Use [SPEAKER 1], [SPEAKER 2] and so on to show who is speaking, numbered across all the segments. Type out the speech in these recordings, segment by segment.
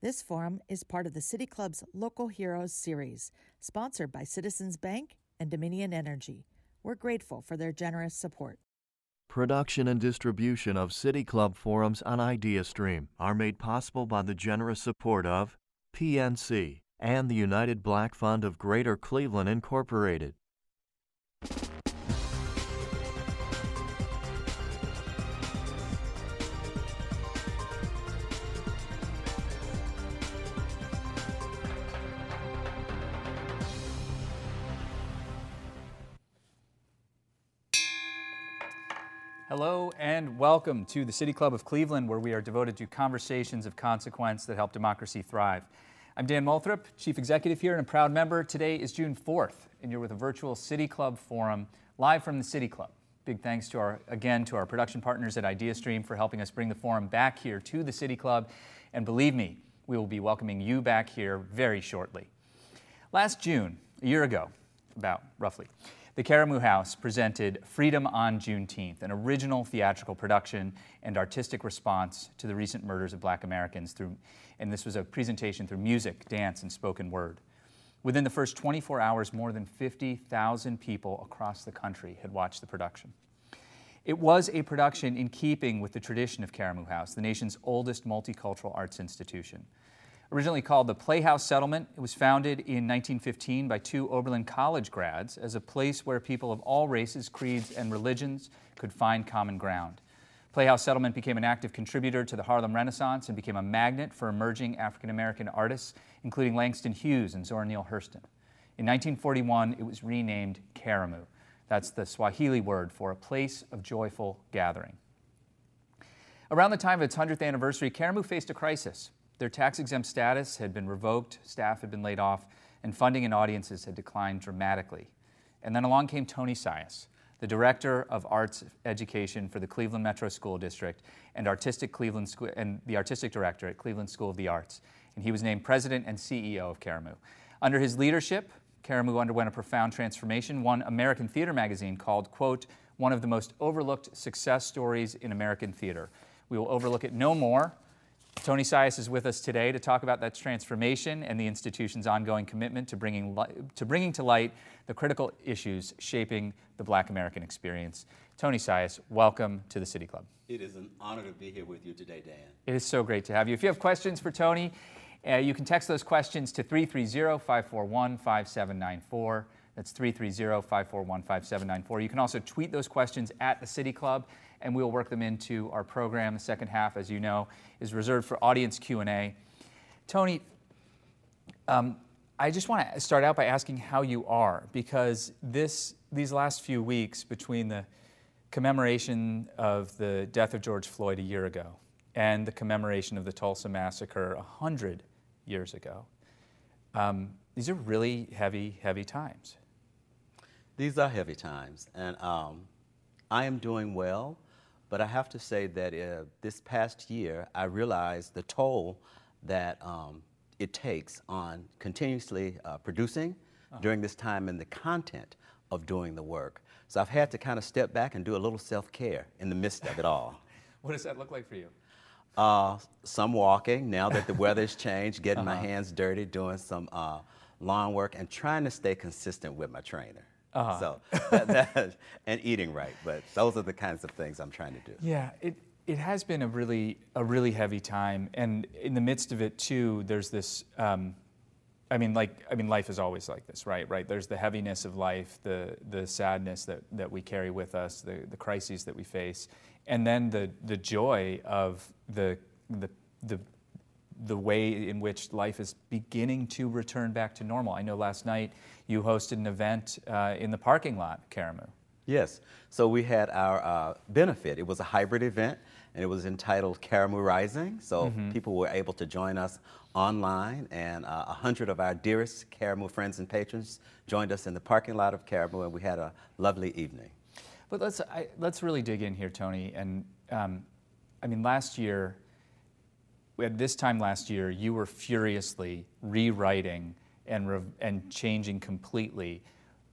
[SPEAKER 1] This forum is part of the City Club's Local Heroes series, sponsored by Citizens Bank and Dominion Energy. We're grateful for their generous support.
[SPEAKER 2] Production and distribution of City Club forums on IdeaStream are made possible by the generous support of PNC and the United Black Fund of Greater Cleveland, Incorporated.
[SPEAKER 3] Welcome to the City Club of Cleveland, where we are devoted to conversations of consequence that help democracy thrive. I'm Dan Moulthrop, Chief Executive here and a proud member. Today is June 4th, and you're with a virtual City Club forum live from the City Club. Big thanks to our, again, to our production partners at IdeaStream for helping us bring the forum back here to the City Club. And believe me, we will be welcoming you back here very shortly. Last June, a year ago, about roughly, the Karamu House presented Freedom on Juneteenth, an original theatrical production and artistic response to the recent murders of black Americans through, and this was a presentation through music, dance, and spoken word. Within the first 24 hours, more than 50,000 people across the country had watched the production. It was a production in keeping with the tradition of Karamu House, the nation's oldest multicultural arts institution. Originally called the Playhouse Settlement, it was founded in 1915 by two Oberlin College grads as a place where people of all races, creeds, and religions could find common ground. Playhouse Settlement became an active contributor to the Harlem Renaissance and became a magnet for emerging African American artists, including Langston Hughes and Zora Neale Hurston. In 1941, it was renamed Karamu. That's the Swahili word for a place of joyful gathering. Around the time of its 100th anniversary, Karamu faced a crisis. Their tax exempt status had been revoked, staff had been laid off, and funding and audiences had declined dramatically. And then along came Tony Sias, the director of arts education for the Cleveland Metro School District and artistic Cleveland and the artistic director at Cleveland School of the Arts. And he was named president and CEO of Karamu. Under his leadership, Karamu underwent a profound transformation. One American Theater magazine called, quote, one of the most overlooked success stories in American theater. We will overlook it no more Tony Sias is with us today to talk about that transformation and the institution's ongoing commitment to bringing, to bringing to light the critical issues shaping the black American experience. Tony Sias, welcome to the City Club.
[SPEAKER 4] It is an honor to be here with you today, Dan.
[SPEAKER 3] It is so great to have you. If you have questions for Tony, uh, you can text those questions to 330 541 5794. That's 330 541 5794. You can also tweet those questions at the City Club and we'll work them into our program. The second half, as you know, is reserved for audience Q&A. Tony, um, I just want to start out by asking how you are, because this, these last few weeks between the commemoration of the death of George Floyd a year ago and the commemoration of the Tulsa Massacre 100 years ago, um, these are really heavy, heavy times.
[SPEAKER 4] These are heavy times, and um, I am doing well. But I have to say that uh, this past year, I realized the toll that um, it takes on continuously uh, producing uh-huh. during this time and the content of doing the work. So I've had to kind of step back and do a little self care in the midst of it all.
[SPEAKER 3] what does that look like for you?
[SPEAKER 4] Uh, some walking, now that the weather's changed, getting uh-huh. my hands dirty, doing some uh, lawn work, and trying to stay consistent with my trainer. Uh-huh. So that, that, and eating right, but those are the kinds of things I'm trying to do.
[SPEAKER 3] Yeah, it it has been a really a really heavy time, and in the midst of it too, there's this. Um, I mean, like I mean, life is always like this, right? Right. There's the heaviness of life, the the sadness that that we carry with us, the the crises that we face, and then the the joy of the the the the way in which life is beginning to return back to normal. I know last night you hosted an event uh, in the parking lot, Karamu.
[SPEAKER 4] Yes. So we had our uh, benefit. It was a hybrid event, and it was entitled Karamu Rising. So mm-hmm. people were able to join us online, and uh, a uh, hundred of our dearest Karamu friends and patrons joined us in the parking lot of Karamu, and we had a lovely evening.
[SPEAKER 3] But let's I, let's really dig in here, Tony. And um, I mean, last year, at this time last year, you were furiously rewriting and, re- and changing completely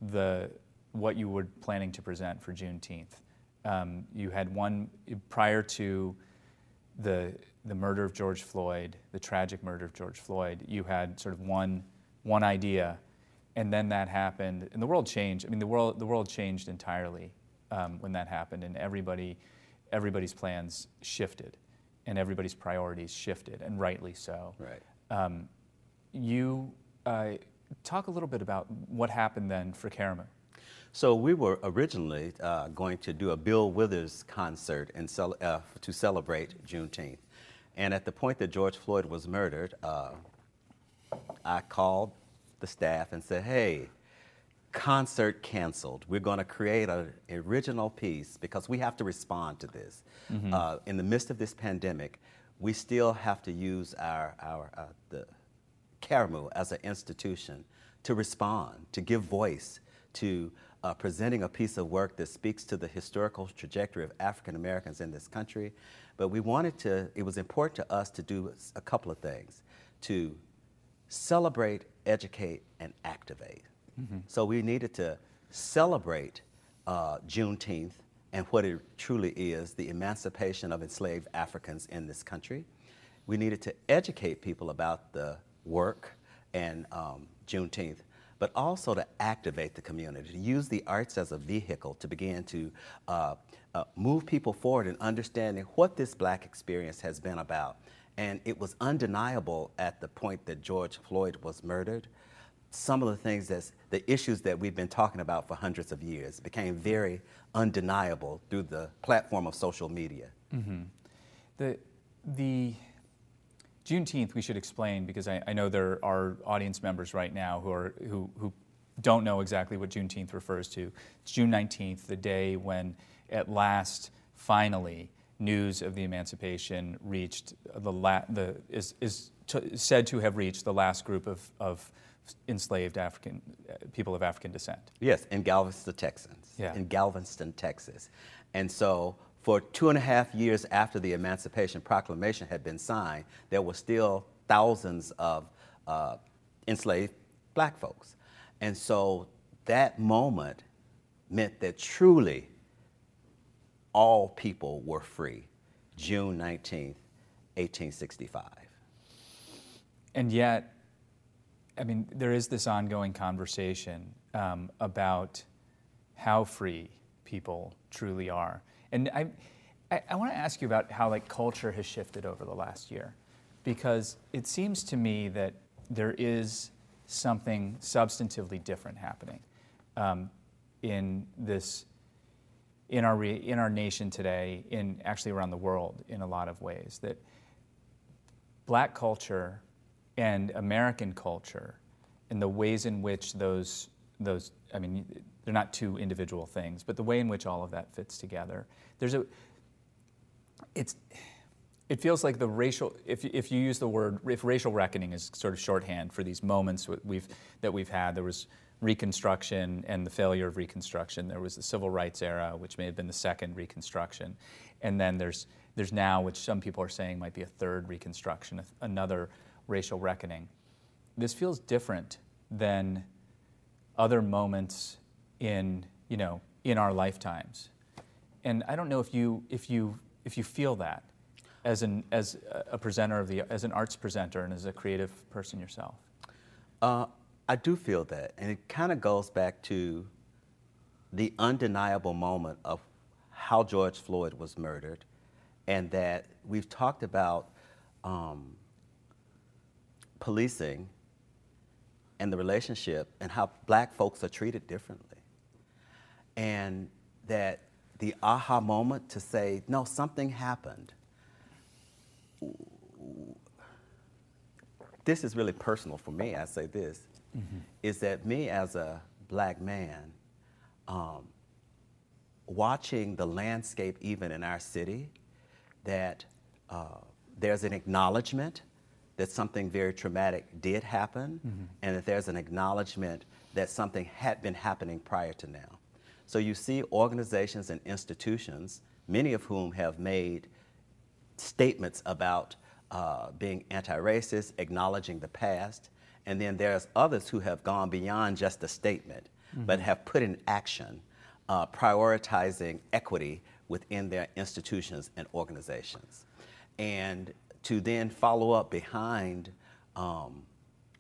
[SPEAKER 3] the, what you were planning to present for Juneteenth. Um, you had one prior to the the murder of George Floyd, the tragic murder of George Floyd, you had sort of one, one idea, and then that happened, and the world changed. I mean, the world, the world changed entirely um, when that happened, and everybody, everybody's plans shifted, and everybody's priorities shifted, and rightly so.
[SPEAKER 4] Right.
[SPEAKER 3] Um, you uh, talk a little bit about what happened then for Karamu.
[SPEAKER 4] So we were originally uh, going to do a Bill Withers concert cel- uh, to celebrate Juneteenth. And at the point that George Floyd was murdered, uh, I called the staff and said, hey, concert canceled. We're going to create an original piece because we have to respond to this. Mm-hmm. Uh, in the midst of this pandemic, we still have to use our, our uh, the Karamu as an institution to respond, to give voice to uh, presenting a piece of work that speaks to the historical trajectory of African Americans in this country. But we wanted to, it was important to us to do a couple of things to celebrate, educate, and activate. Mm-hmm. So we needed to celebrate uh, Juneteenth and what it truly is the emancipation of enslaved Africans in this country. We needed to educate people about the work and um, Juneteenth but also to activate the community, to use the arts as a vehicle to begin to uh, uh, move people forward in understanding what this black experience has been about. And it was undeniable at the point that George Floyd was murdered. Some of the things that the issues that we've been talking about for hundreds of years became very undeniable through the platform of social media. Mm-hmm.
[SPEAKER 3] The, the Juneteenth, we should explain because I, I, know there are audience members right now who are who, who don't know exactly what Juneteenth refers to. It's June 19th, the day when, at last, finally, news of the emancipation reached the, la- the is, is said to have reached the last group of, of enslaved African uh, people of African descent.
[SPEAKER 4] Yes, in Galveston, Texas.
[SPEAKER 3] Yeah.
[SPEAKER 4] In Galveston, Texas. And so for two and a half years after the Emancipation Proclamation had been signed, there were still thousands of uh, enslaved black folks. And so that moment meant that truly all people were free, June 19th, 1865.
[SPEAKER 3] And yet, I mean, there is this ongoing conversation um, about how free people truly are. And I, I, I want to ask you about how like culture has shifted over the last year, because it seems to me that there is something substantively different happening um, in this in our re, in our nation today, in actually around the world, in a lot of ways. That black culture and American culture, and the ways in which those those I mean, they're not two individual things, but the way in which all of that fits together. There's a, it's, it feels like the racial, if, if you use the word, if racial reckoning is sort of shorthand for these moments we've, that we've had, there was Reconstruction and the failure of Reconstruction. There was the Civil Rights era, which may have been the second Reconstruction. And then there's, there's now, which some people are saying might be a third Reconstruction, another racial reckoning. This feels different than other moments in, you know, in our lifetimes. And I don't know if you, if you, if you feel that as, an, as a presenter of the, as an arts presenter and as a creative person yourself.
[SPEAKER 4] Uh, I do feel that. And it kind of goes back to the undeniable moment of how George Floyd was murdered, and that we've talked about um, policing and the relationship and how black folks are treated differently. And that the aha moment to say, no, something happened. This is really personal for me, I say this, mm-hmm. is that me as a black man, um, watching the landscape even in our city, that uh, there's an acknowledgement that something very traumatic did happen mm-hmm. and that there's an acknowledgement that something had been happening prior to now. So you see organizations and institutions, many of whom have made statements about uh, being anti-racist, acknowledging the past, and then there's others who have gone beyond just a statement, mm-hmm. but have put in action, uh, prioritizing equity within their institutions and organizations. And to then follow up behind um,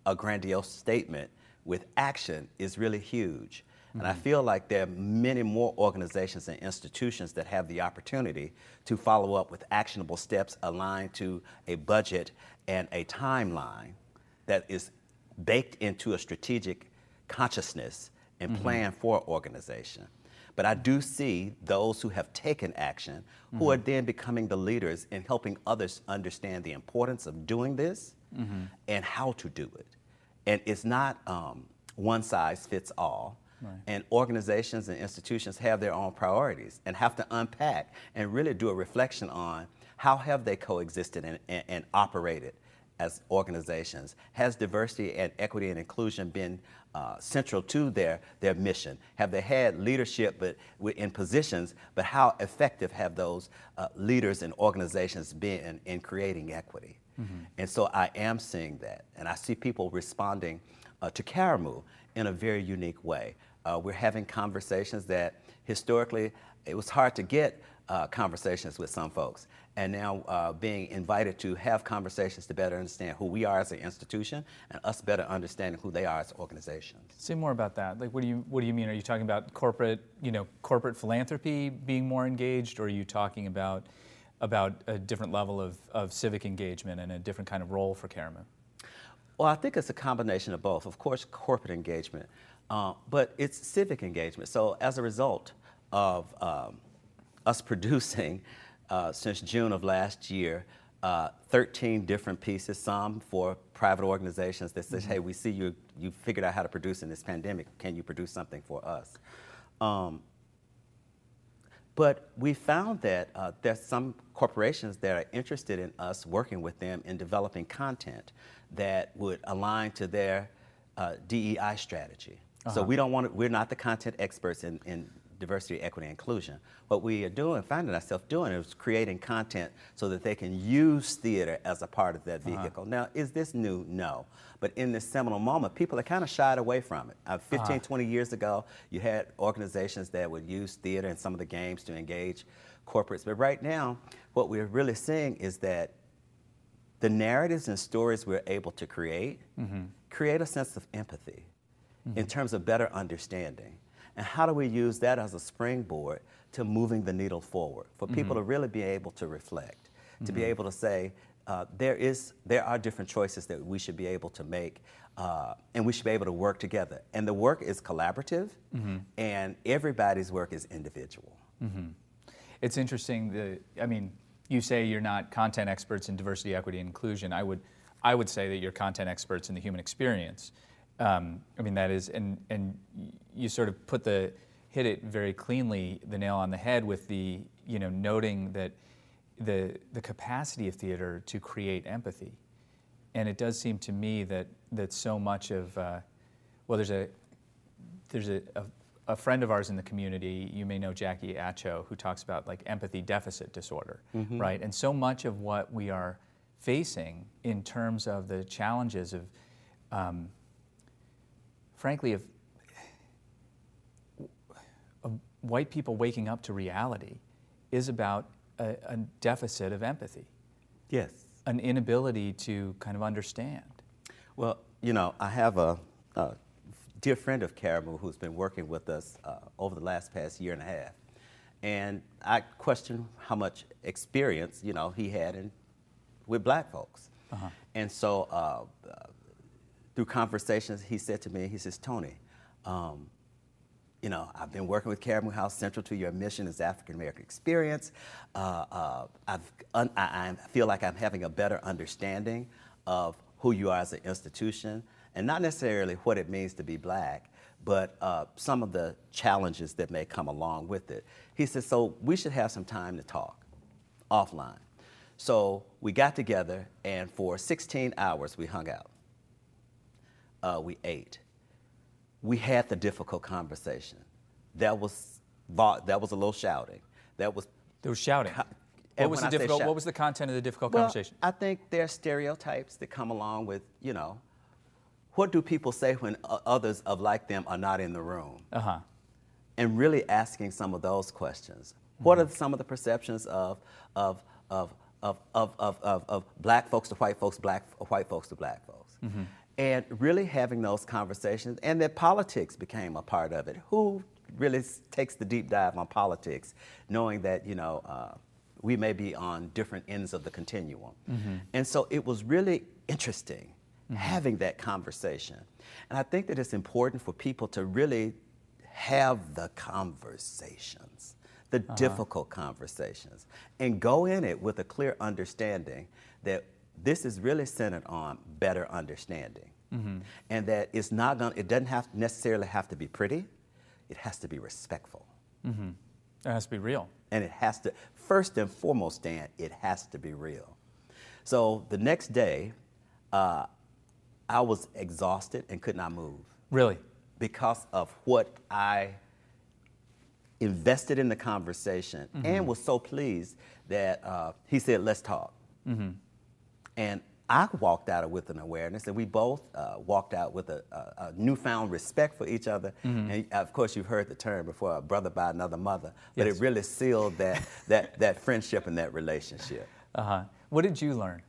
[SPEAKER 4] a grandiose statement with action is really huge. Mm-hmm. And I mm-hmm. feel like there are many more organizations and institutions that have the opportunity to follow up with actionable steps aligned to a budget and a timeline that is baked into a strategic consciousness and mm-hmm. plan for organization. But I do see those who have taken action who are mm-hmm. then becoming the leaders in helping others understand the importance of doing this mm-hmm. and how to do it. And it's not um, one size fits all. Right. And organizations and institutions have their own priorities and have to unpack and really do a reflection on how have they coexisted and, and, and operated as organizations? Has diversity and equity and inclusion been uh, central to their, their mission? Have they had leadership but in positions, but how effective have those uh, leaders and organizations been in creating equity? Mm-hmm. And so I am seeing that, and I see people responding uh, to Karamu in a very unique way. Uh, we're having conversations that historically it was hard to get uh, conversations with some folks and now uh, being invited to have conversations to better understand who we are as an institution and us better understanding who they are as organizations.
[SPEAKER 3] Say more about that. Like, what do you what do you mean? Are you talking about corporate, you know, corporate philanthropy being more engaged, or are you talking about about a different level of, of civic engagement and a different kind of role for Karamu?
[SPEAKER 4] Well, I think it's a combination of both. Of course, corporate engagement, uh, but it's civic engagement. So as a result of um, us producing uh, since June of last year, uh, 13 different pieces, some for private organizations that says, mm-hmm. hey, we see you, you figured out how to produce in this pandemic. Can you produce something for us? Um, but we found that uh, there's some corporations that are interested in us working with them in developing content that would align to their uh, DEI strategy. Uh-huh. So we don't want to, we're not the content experts in, in diversity, equity, inclusion. What we are doing, finding ourselves doing, is creating content so that they can use theater as a part of that uh-huh. vehicle. Uh-huh. Now, is this new? No. But in this seminal moment, people are kind of shied away from it. Uh, 15, uh-huh. 20 years ago, you had organizations that would use theater and some of the games to engage corporates. But right now, what we're really seeing is that the narratives and stories we're able to create mm-hmm. create a sense of empathy mm-hmm. in terms of better understanding. And how do we use that as a springboard to moving the needle forward for people mm-hmm. to really be able to reflect, to be mm-hmm. able to say, uh, there is there are different choices that we should be able to make uh, and we should be able to work together and the work is collaborative mm-hmm. and everybody's work is individual mm-hmm.
[SPEAKER 3] it's interesting the i mean you say you're not content experts in diversity equity and inclusion i would i would say that you're content experts in the human experience um, I mean, that is, and, and you sort of put the, hit it very cleanly, the nail on the head with the, you know, noting that the, the capacity of theater to create empathy. And it does seem to me that, that so much of, uh, well, there's a, there's a, a, a, friend of ours in the community, you may know Jackie Acho, who talks about like empathy deficit disorder, mm-hmm. right? And so much of what we are facing in terms of the challenges of, um, frankly, of, of white people waking up to reality is about a, a deficit of empathy.
[SPEAKER 4] Yes.
[SPEAKER 3] An inability to kind of understand.
[SPEAKER 4] Well, you know, I have a, a dear friend of Karamu who's been working with us uh, over the last past year and a half. And I question how much experience, you know, he had in, with black folks. Uh-huh. And so uh, through conversations, he said to me, he says, Tony, um, you know, I've been working with Karamu House. Central to your mission is African American experience. Uh, uh, I've, I, I, feel like I'm having a better understanding of who you are as an institution, and not necessarily what it means to be black, but uh, some of the challenges that may come along with it. He said, so we should have some time to talk offline. So we got together, and for 16 hours we hung out uh, we ate. We had the difficult conversation. That was that was a little shouting. That was
[SPEAKER 3] there was shouting. What was the difficult? Shout, what was the content of the difficult
[SPEAKER 4] well,
[SPEAKER 3] conversation?
[SPEAKER 4] I think there are stereotypes that come along with you know, what do people say when others of like them are not in the room? Uh huh. And really asking some of those questions. Mm-hmm. What are some of the perceptions of of of of, of, of, of, of black folks to white folks, black white folks to black folks. And really having those conversations, and that politics became a part of it. Who really takes the deep dive on politics, knowing that, you know, uh, we may be on different ends of the continuum. Mm-hmm. And so it was really interesting mm-hmm. having that conversation. And I think that it's important for people to really have the conversations, the uh-huh. difficult conversations, and go in it with a clear understanding that this is really centered on better understanding. Mm-hmm. And that it's not going it doesn't have necessarily have to be pretty, it has to be respectful.
[SPEAKER 3] Mm-hmm. It has to be real.
[SPEAKER 4] And it has to, first and foremost, Dan, it has to be real. So the next day, uh, I was exhausted and could not move.
[SPEAKER 3] Really?
[SPEAKER 4] Because of what I invested in the conversation mm-hmm. and was so pleased that uh, he said, let's talk. Mm-hmm. And I walked out with an awareness, and we both uh, walked out with a, a, a, newfound respect for each other. Mm-hmm. And of course, you've heard the term before, a brother by another mother, but yes. it really sealed that, that, that friendship and that relationship.
[SPEAKER 3] Uh-huh. What did you learn?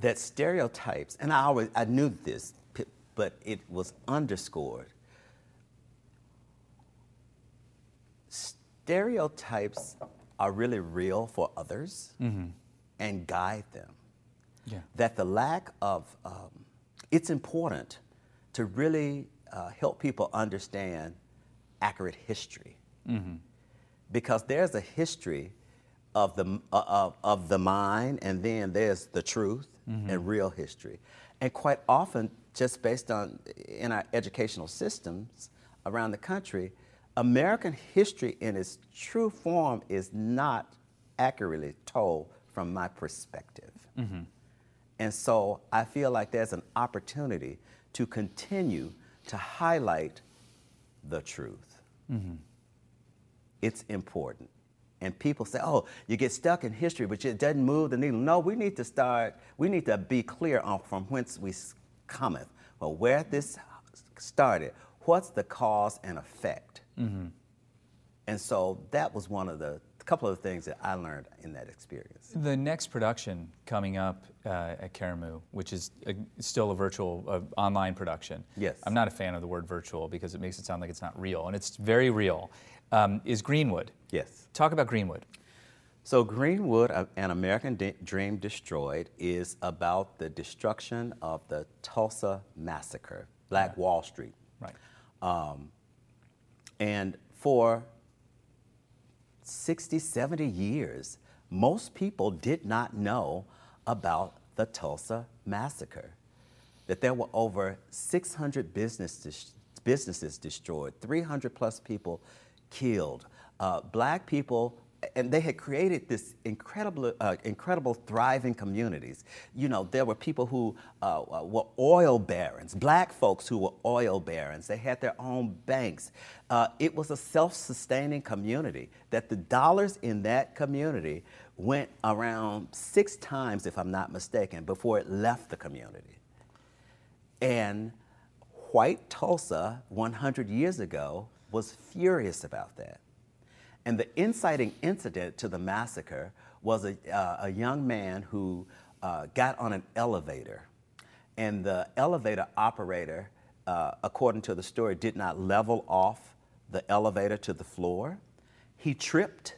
[SPEAKER 4] That stereotypes, and I always I knew this, but it was underscored. Stereotypes are really real for others. Mm-hmm and guide them. Yeah. That the lack of, um, it's important to really uh, help people understand accurate history. Mm-hmm. Because there's a history of the, uh, of, of the mind, and then there's the truth mm-hmm. and real history. And quite often, just based on in our educational systems around the country, American history in its true form is not accurately told from my perspective. Mm-hmm. And so I feel like there's an opportunity to continue to highlight the truth. Mm-hmm. It's important. And people say, oh, you get stuck in history, but it doesn't move the needle. No, we need to start, we need to be clear on from whence we cometh, well, where this started, what's the cause and effect. Mm-hmm. And so that was one of the couple of things that I learned in that experience.
[SPEAKER 3] The next production coming up uh, at Karamu, which is a, still a virtual uh, online production.
[SPEAKER 4] Yes.
[SPEAKER 3] I'm not a fan of the word virtual because it makes it sound like it's not real, and it's very real. Um, is Greenwood?
[SPEAKER 4] Yes.
[SPEAKER 3] Talk about Greenwood.
[SPEAKER 4] So, Greenwood, uh, An American Dream Destroyed, is about the destruction of the Tulsa Massacre, Black Wall Street.
[SPEAKER 3] Right. Um,
[SPEAKER 4] and for 60, 70 years, most people did not know about the Tulsa Massacre. That there were over 600 business businesses destroyed, 300 plus people killed. Uh, black people and they had created this incredible, uh, incredible thriving communities. You know, there were people who uh, uh, were oil barons, black folks who were oil barons. They had their own banks. Uh, it was a self-sustaining community. That the dollars in that community went around six times, if I'm not mistaken, before it left the community. And white Tulsa, 100 years ago, was furious about that. And the inciting incident to the massacre was a, uh, a young man who uh, got on an elevator, and the elevator operator, uh, according to the story, did not level off the elevator to the floor. He tripped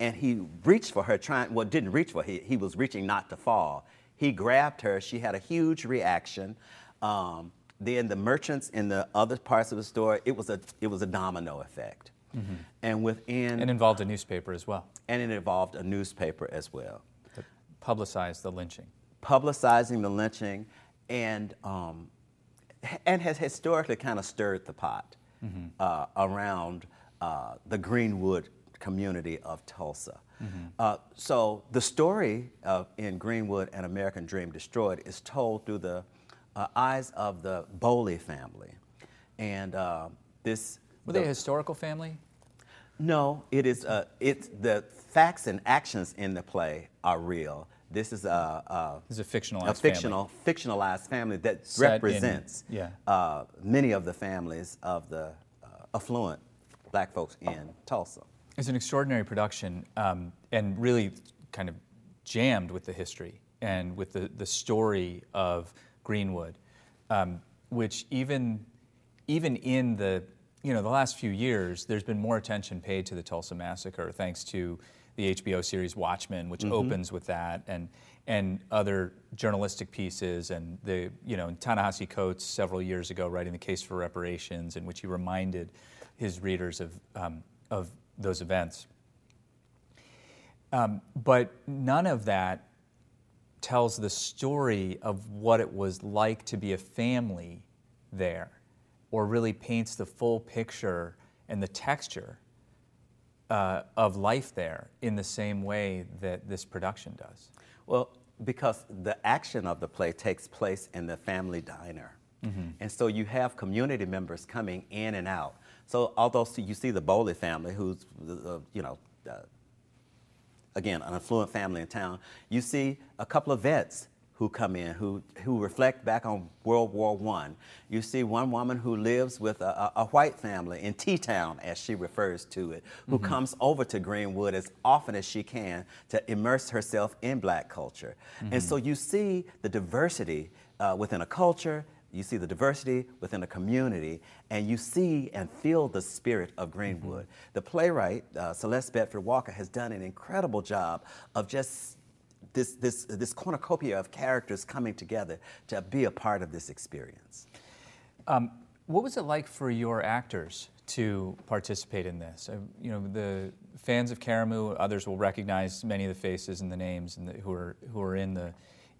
[SPEAKER 4] and he reached for her, trying, well, didn't reach for her, he, he was reaching not to fall. He grabbed her, she had a huge reaction. Um, then the merchants in the other parts of the store, it was a, it was a domino effect. Mm-hmm. And within.
[SPEAKER 3] And involved a newspaper as well.
[SPEAKER 4] And it involved a newspaper as well.
[SPEAKER 3] That publicized the lynching.
[SPEAKER 4] Publicizing the lynching and, um, and has historically kind of stirred the pot mm-hmm. uh, around uh, the Greenwood community of Tulsa. Mm-hmm. Uh, so the story in Greenwood and American Dream Destroyed is told through the uh, eyes of the Boley family. And uh, this
[SPEAKER 3] were they a historical family?
[SPEAKER 4] No, it is. Uh, it's the facts and actions in the play are real. This is a, a,
[SPEAKER 3] this is a fictionalized
[SPEAKER 4] a fictional
[SPEAKER 3] family.
[SPEAKER 4] fictionalized family that Set represents
[SPEAKER 3] in, yeah.
[SPEAKER 4] uh, many of the families of the uh, affluent black folks in Tulsa.
[SPEAKER 3] It's an extraordinary production um, and really kind of jammed with the history and with the, the story of Greenwood, um, which even, even in the, you know, the last few years, there's been more attention paid to the Tulsa Massacre thanks to the HBO series Watchmen, which mm-hmm. opens with that, and, and other journalistic pieces, and the, you know, Ta-Nehisi Coates several years ago writing the case for reparations, in which he reminded his readers of, um, of those events. Um, but none of that tells the story of what it was like to be a family there, or really paints the full picture and the texture uh, of life there in the same way that this production does.
[SPEAKER 4] Well, because the action of the play takes place in the family diner. Mm-hmm. And so you have community members coming in and out. So although you see the Boley family, who's, uh, you know, uh, again, an affluent family in town, you see a couple of vets who come in who, who reflect back on World War I. You see one woman who lives with a, a, white family in T-Town, as she refers to it, who mm-hmm. comes over to Greenwood as often as she can to immerse herself in black culture. Mm-hmm. And so you see the diversity uh, within a culture you see the diversity within a community, and you see and feel the spirit of Greenwood. Mm-hmm. The playwright, uh, Celeste Bedford Walker, has done an incredible job of just this, this, this cornucopia of characters coming together to be a part of this experience.
[SPEAKER 3] Um, what was it like for your actors to participate in this? Uh, you know, the fans of Karamu, others will recognize many of the faces and the names and the, who are who are in the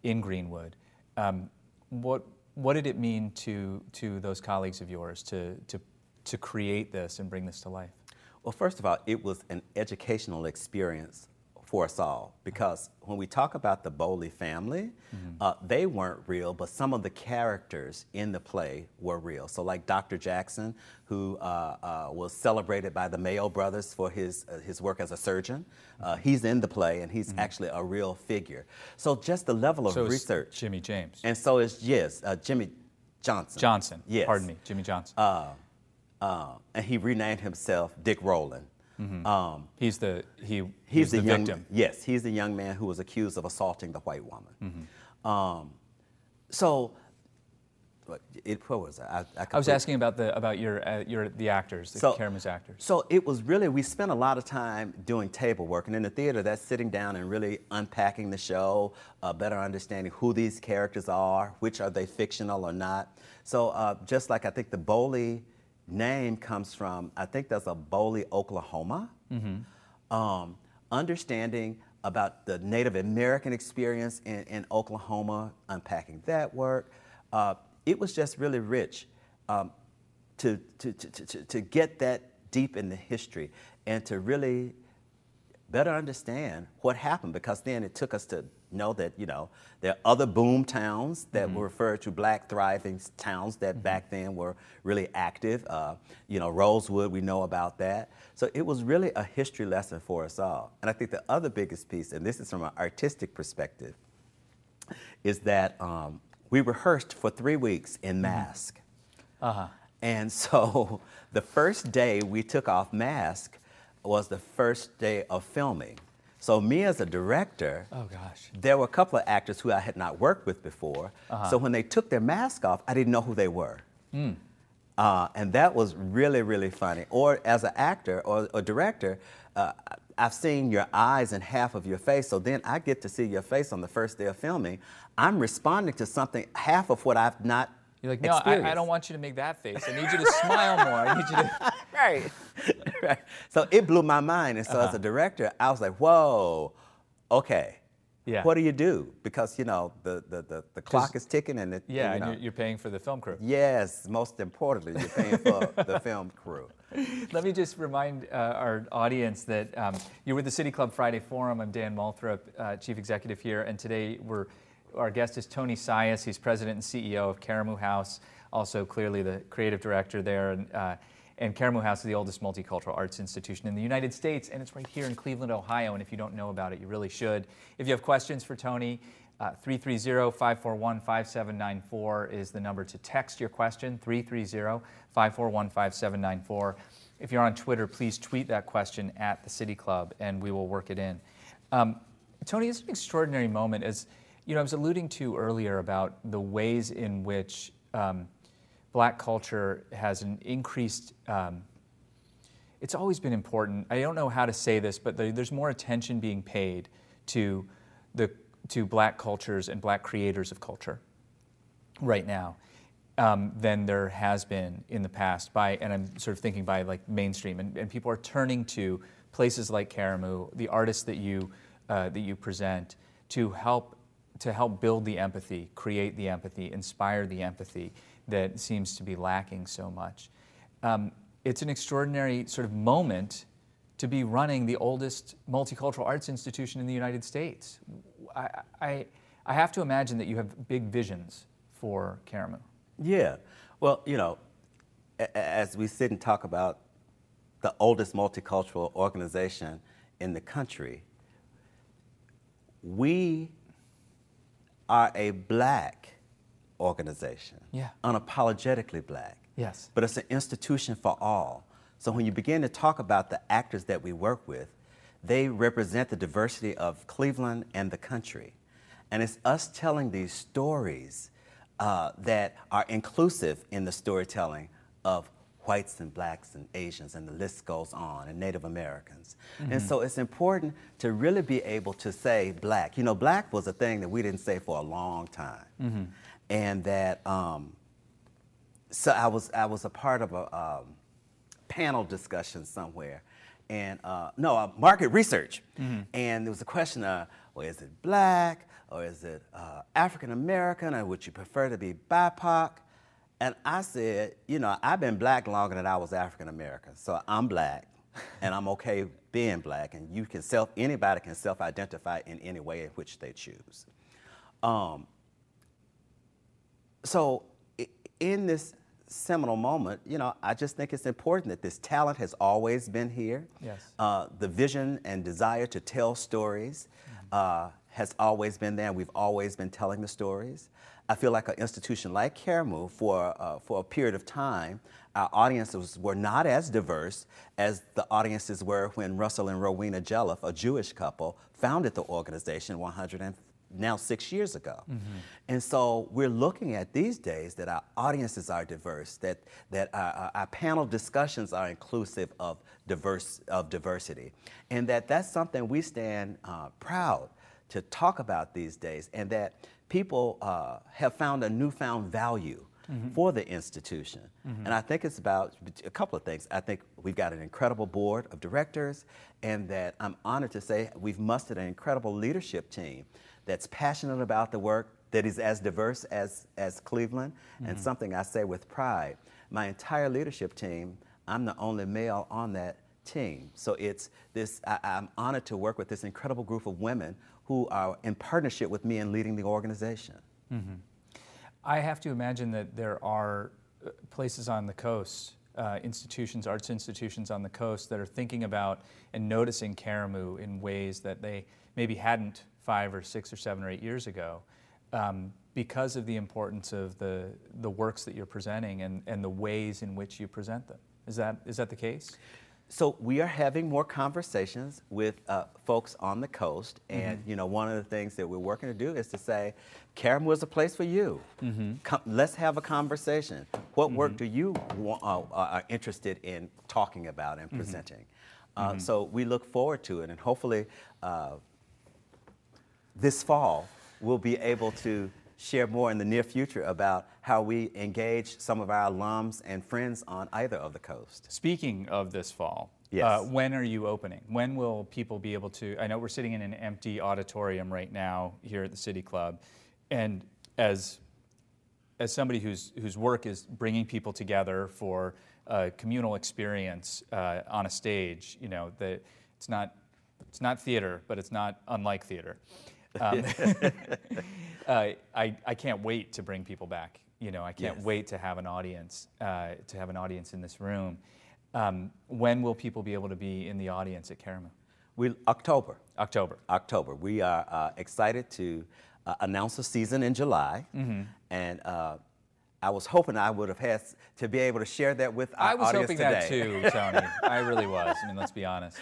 [SPEAKER 3] in Greenwood. Um, what what did it mean to, to those colleagues of yours to, to, to create this and bring this to life?
[SPEAKER 4] Well, first of all, it was an educational experience for us all because when we talk about the Boley family, mm-hmm. uh, they weren't real, but some of the characters in the play were real. So, like Dr. Jackson, who uh, uh, was celebrated by the Mayo brothers for his uh, his work as a surgeon, uh, mm-hmm. he's in the play and he's mm-hmm. actually a real figure. So, just the level of
[SPEAKER 3] so
[SPEAKER 4] research.
[SPEAKER 3] Jimmy James.
[SPEAKER 4] And so is yes, uh, Jimmy Johnson.
[SPEAKER 3] Johnson.
[SPEAKER 4] Yes.
[SPEAKER 3] Pardon me, Jimmy Johnson.
[SPEAKER 4] and he renamed himself Dick Rowland.
[SPEAKER 3] Mm-hmm. Um, he's the he.
[SPEAKER 4] He's
[SPEAKER 3] the,
[SPEAKER 4] the
[SPEAKER 3] young, victim.
[SPEAKER 4] Yes, he's the young man who was accused of assaulting the white woman. Mm-hmm. Um, so, it, what was I,
[SPEAKER 3] I, I, was asking about the about your uh, your the actors, the so, actors.
[SPEAKER 4] So it was really we spent a lot of time doing table work, and in the theater, that's sitting down and really unpacking the show, uh, better understanding who these characters are, which are they fictional or not. So uh, just like I think the Boley name comes from, I think that's a Boley, Oklahoma. Mm-hmm. Um, understanding about the Native American experience in, in Oklahoma, unpacking that work. Uh, it was just really rich um, to, to, to, to, to get that deep in the history and to really better understand what happened because then it took us to know that you know there are other boom towns that mm-hmm. were referred to black thriving towns that mm-hmm. back then were really active uh, you know rosewood we know about that so it was really a history lesson for us all and i think the other biggest piece and this is from an artistic perspective is that um, we rehearsed for three weeks in mm-hmm. mask uh-huh. and so the first day we took off mask was the first day of filming so me as a director,
[SPEAKER 3] oh gosh,
[SPEAKER 4] there were a couple of actors who I had not worked with before. Uh-huh. So when they took their mask off, I didn't know who they were. Mm. Uh, and that was really, really funny. Or as an actor or a director, uh, I've seen your eyes and half of your face, so then I get to see your face on the first day of filming. I'm responding to something, half of what I've not
[SPEAKER 3] you're like, no, I, I, don't want you to make that face. I need you to smile more. I need you to.
[SPEAKER 4] right. right. So it blew my mind. And so uh-huh. as a director, I was like, whoa, okay. Yeah. What do you do? Because you know the the, the, the clock is ticking and it,
[SPEAKER 3] yeah,
[SPEAKER 4] you know,
[SPEAKER 3] and you're, you're paying for the film crew.
[SPEAKER 4] Yes, most importantly, you're paying for the film crew.
[SPEAKER 3] Let me just remind uh, our audience that um, you're with the City Club Friday Forum. I'm Dan Moulthrop, uh, Chief Executive here, and today we're our guest is Tony Sias. He's president and CEO of Karamu House, also clearly the creative director there. And, uh, and Karamu House is the oldest multicultural arts institution in the United States, and it's right here in Cleveland, Ohio. And if you don't know about it, you really should. If you have questions for Tony, 330 541 5794 is the number to text your question, 330 541 5794. if you're on Twitter, please tweet that question at the City Club, and we will work it in. Um, Tony, it's an extraordinary moment. As you know, I was alluding to earlier about the ways in which um, Black culture has an increased. Um, it's always been important. I don't know how to say this, but there's more attention being paid to the to Black cultures and Black creators of culture right now um, than there has been in the past. By and I'm sort of thinking by like mainstream, and, and people are turning to places like Karamu, the artists that you uh, that you present, to help to help build the empathy, create the empathy, inspire the empathy that seems to be lacking so much. Um, it's an extraordinary sort of moment to be running the oldest multicultural arts institution in the United States. I, I, I have to imagine that you have big visions for Karamu.
[SPEAKER 4] Yeah. Well, you know, as we sit and talk about the oldest multicultural organization in the country, we are a black organization.
[SPEAKER 3] Yeah.
[SPEAKER 4] Unapologetically black.
[SPEAKER 3] Yes.
[SPEAKER 4] But it's an institution for all. So when you begin to talk about the actors that we work with, they represent the diversity of Cleveland and the country. And it's us telling these stories uh, that are inclusive in the storytelling of whites and blacks and Asians, and the list goes on, and Native Americans. Mm-hmm. And so it's important to really be able to say black. You know, black was a thing that we didn't say for a long time. Mm-hmm. And that, um, so I was, I was a part of a um, panel discussion somewhere. And uh, no, uh, market research. Mm-hmm. And there was a question of, well, is it black or is it uh, African American or would you prefer to be BIPOC? And I said, you know, I've been black longer than I was African American, so I'm black, and I'm okay being black. And you can self, anybody can self-identify in any way in which they choose. Um, so, in this seminal moment, you know, I just think it's important that this talent has always been here.
[SPEAKER 3] Yes.
[SPEAKER 4] Uh, the vision and desire to tell stories uh, has always been there, and we've always been telling the stories. I feel like an institution like Karamu, for, uh, for a period of time, our audiences were not as diverse as the audiences were when Russell and Rowena Jelliffe, a Jewish couple, founded the organization 100 and now six years ago. Mm-hmm. And so we're looking at these days that our audiences are diverse, that, that our, our, panel discussions are inclusive of, diverse, of diversity, and that that's something we stand uh, proud to talk about these days, and that people uh, have found a newfound value mm-hmm. for the institution. Mm-hmm. And I think it's about a couple of things. I think we've got an incredible board of directors, and that I'm honored to say we've mustered an incredible leadership team that's passionate about the work, that is as diverse as, as Cleveland, mm-hmm. and something I say with pride. My entire leadership team, I'm the only male on that team. So it's this, I, am honored to work with this incredible group of women who are in partnership with me in leading the organization. Mm-hmm.
[SPEAKER 3] I have to imagine that there are uh, places on the coast, uh, institutions, arts institutions on the coast that are thinking about and noticing Karamu in ways that they maybe hadn't five or six or seven or eight years ago. Um, because of the importance of the, the works that you're presenting and, and the ways in which you present them. Is that, is that the case?
[SPEAKER 4] So we are having more conversations with uh, folks on the coast, and mm-hmm. you know, one of the things that we're working to do is to say, Karamu is a place for you. Mm-hmm. Come, let's have a conversation. What mm-hmm. work do you want, uh, are interested in talking about and mm-hmm. presenting? Uh, mm-hmm. so we look forward to it, and hopefully, uh, this fall we'll be able to share more in the near future about how we engage some of our alums and friends on either of the coast.
[SPEAKER 3] Speaking of this fall,
[SPEAKER 4] yes. Uh,
[SPEAKER 3] when are you opening? When will people be able to? I know we're sitting in an empty auditorium right now here at the City Club, and as as somebody whose whose work is bringing people together for a communal experience uh, on a stage, you know, that it's not it's not theater, but it's not unlike theater. Um, uh, I, I can't wait to bring people back. You know, I can't yes. wait to have an audience, uh, to have an audience in this room. Um, when will people be able to be in the audience at Karamu?
[SPEAKER 4] We, October.
[SPEAKER 3] October.
[SPEAKER 4] October. We are uh, excited to uh, announce a season in July, mm-hmm. and uh, I was hoping I would have had to be able to share that with our audience.
[SPEAKER 3] I was hoping
[SPEAKER 4] today.
[SPEAKER 3] that too, Tony. I really was. I mean, let's be honest.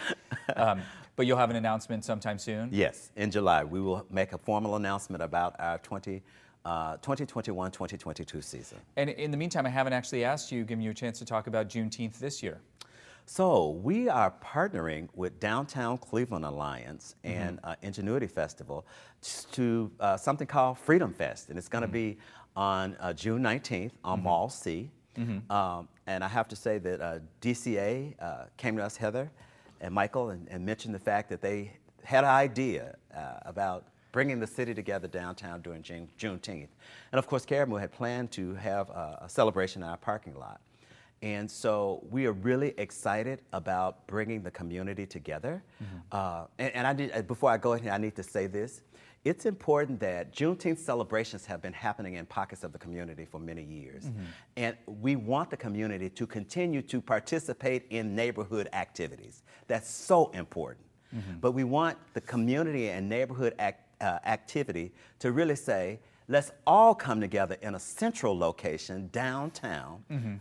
[SPEAKER 3] Um, but you'll have an announcement sometime soon.
[SPEAKER 4] Yes, in July we will make a formal announcement about our 20, uh, 2021-2022 season.
[SPEAKER 3] And in the meantime, I haven't actually asked you, giving you a chance to talk about Juneteenth this year.
[SPEAKER 4] So we are partnering with Downtown Cleveland Alliance and uh, Ingenuity Festival to uh, something called Freedom Fest, and it's going to be on uh, June 19th on Mall C. Um, and I have to say that uh, DCA uh, came to us, Heather and Michael, and, and mentioned the fact that they had an idea uh, about bringing the city together downtown during June, Juneteenth. And of course, Karamu had planned to have a, a celebration in our parking lot. And so we are really excited about bringing the community together. Uh, and, and I did, uh, before I go in here, I need to say this. It's important that Juneteenth celebrations have been happening in pockets of the community for many years. Mm-hmm. And we want the community to continue to participate in neighborhood activities. That's so important. Mm-hmm. But we want the community and neighborhood act, uh, activity to really say, let's all come together in a central location downtown mm-hmm.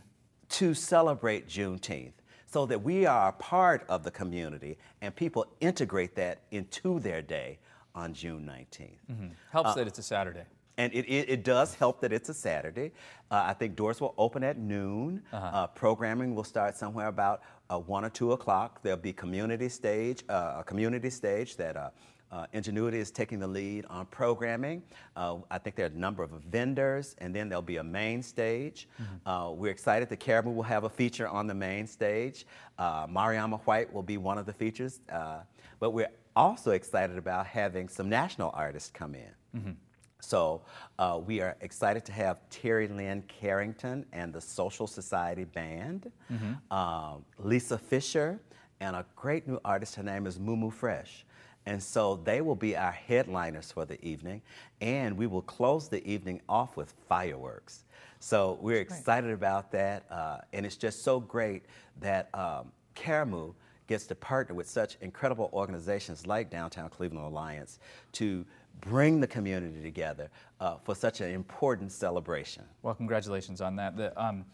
[SPEAKER 4] to celebrate Juneteenth so that we are a part of the community and people integrate that into their day on June 19th.
[SPEAKER 3] Helps that it's a Saturday.
[SPEAKER 4] And it, it, it does help that it's a Saturday. Uh, I think doors will open at noon. uh programming will start somewhere about uh, one or two o'clock. There'll be community stage, uh, a community stage that uh, uh, Ingenuity is taking the lead on programming. Uh, I think there are a number of vendors, and then there'll be a main stage. Uh, we're excited the Karamu will have a feature on the main stage. Uh, Mariama Whyte will be one of the features. Uh, but we're also excited about having some national artists come in. So uh, we are excited to have Terri Lyne Carrington and the Social Science Band, um, Lisa Fischer, and a great new artist. Her name is Mumu Fresh. And so they will be our headliners for the evening, and we will close the evening off with fireworks. So we're excited about that, uh, and it's just so great that um, Karamu gets to partner with such incredible organizations like Downtown Cleveland Alliance to bring the community together uh, for such an important celebration.
[SPEAKER 3] Well, congratulations on that. The, um,